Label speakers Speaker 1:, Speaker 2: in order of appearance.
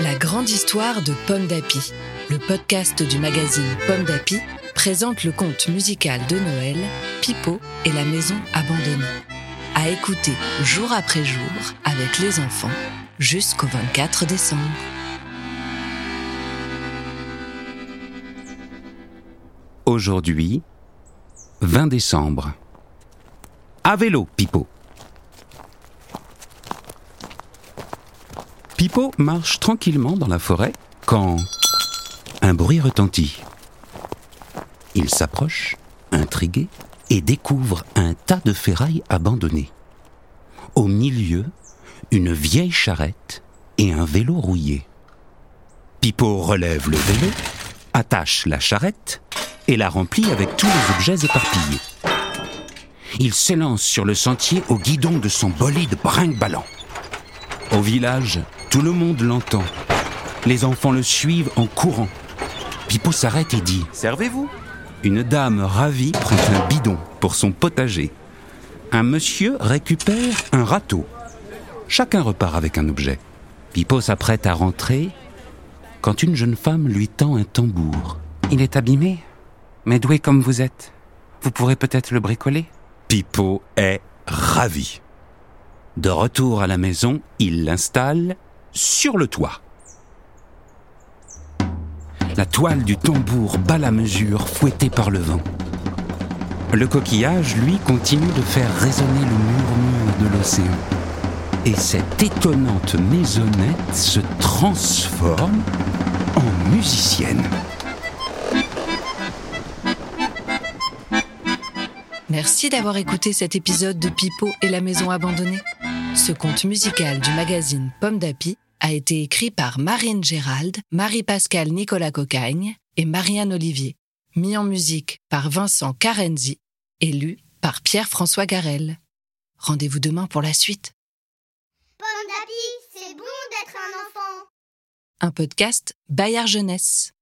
Speaker 1: La grande histoire de Pomme d'Api, le podcast du magazine Pomme d'Api, présente le conte musical de Noël, Pipo et la maison abandonnée. À écouter jour après jour avec les enfants jusqu'au 24 décembre.
Speaker 2: Aujourd'hui, 20 décembre. À vélo, Pipo. Pipo marche tranquillement dans la forêt quand un bruit retentit. Il s'approche, intrigué, et découvre un tas de ferrailles abandonnées. Au milieu, une vieille charrette et un vélo rouillé. Pipo relève le vélo, attache la charrette et la remplit avec tous les objets éparpillés. Il s'élance sur le sentier au guidon de son bolide brinque-ballant. Au village, tout le monde l'entend. Les enfants le suivent en courant. Pipo s'arrête et dit
Speaker 3: Servez-vous
Speaker 2: Une dame ravie prend un bidon pour son potager. Un monsieur récupère un râteau. Chacun repart avec un objet. Pipo s'apprête à rentrer quand une jeune femme lui tend un tambour.
Speaker 4: Il est abîmé, mais doué comme vous êtes. Vous pourrez peut-être le bricoler
Speaker 2: Pipo est ravi. De retour à la maison, il l'installe sur le toit. La toile du tambour bat la mesure fouettée par le vent. Le coquillage, lui, continue de faire résonner le murmure de l'océan. Et cette étonnante maisonnette se transforme en musicienne.
Speaker 1: Merci d'avoir écouté cet épisode de Pipo et la maison abandonnée. Ce conte musical du magazine Pomme d'Api a été écrit par Marine Gérald, Marie-Pascale Nicolas Cocagne et Marianne Olivier. Mis en musique par Vincent Carenzi et lu par Pierre-François Garel. Rendez-vous demain pour la suite.
Speaker 5: Pomme d'api, c'est bon d'être un enfant.
Speaker 1: Un podcast Bayard Jeunesse.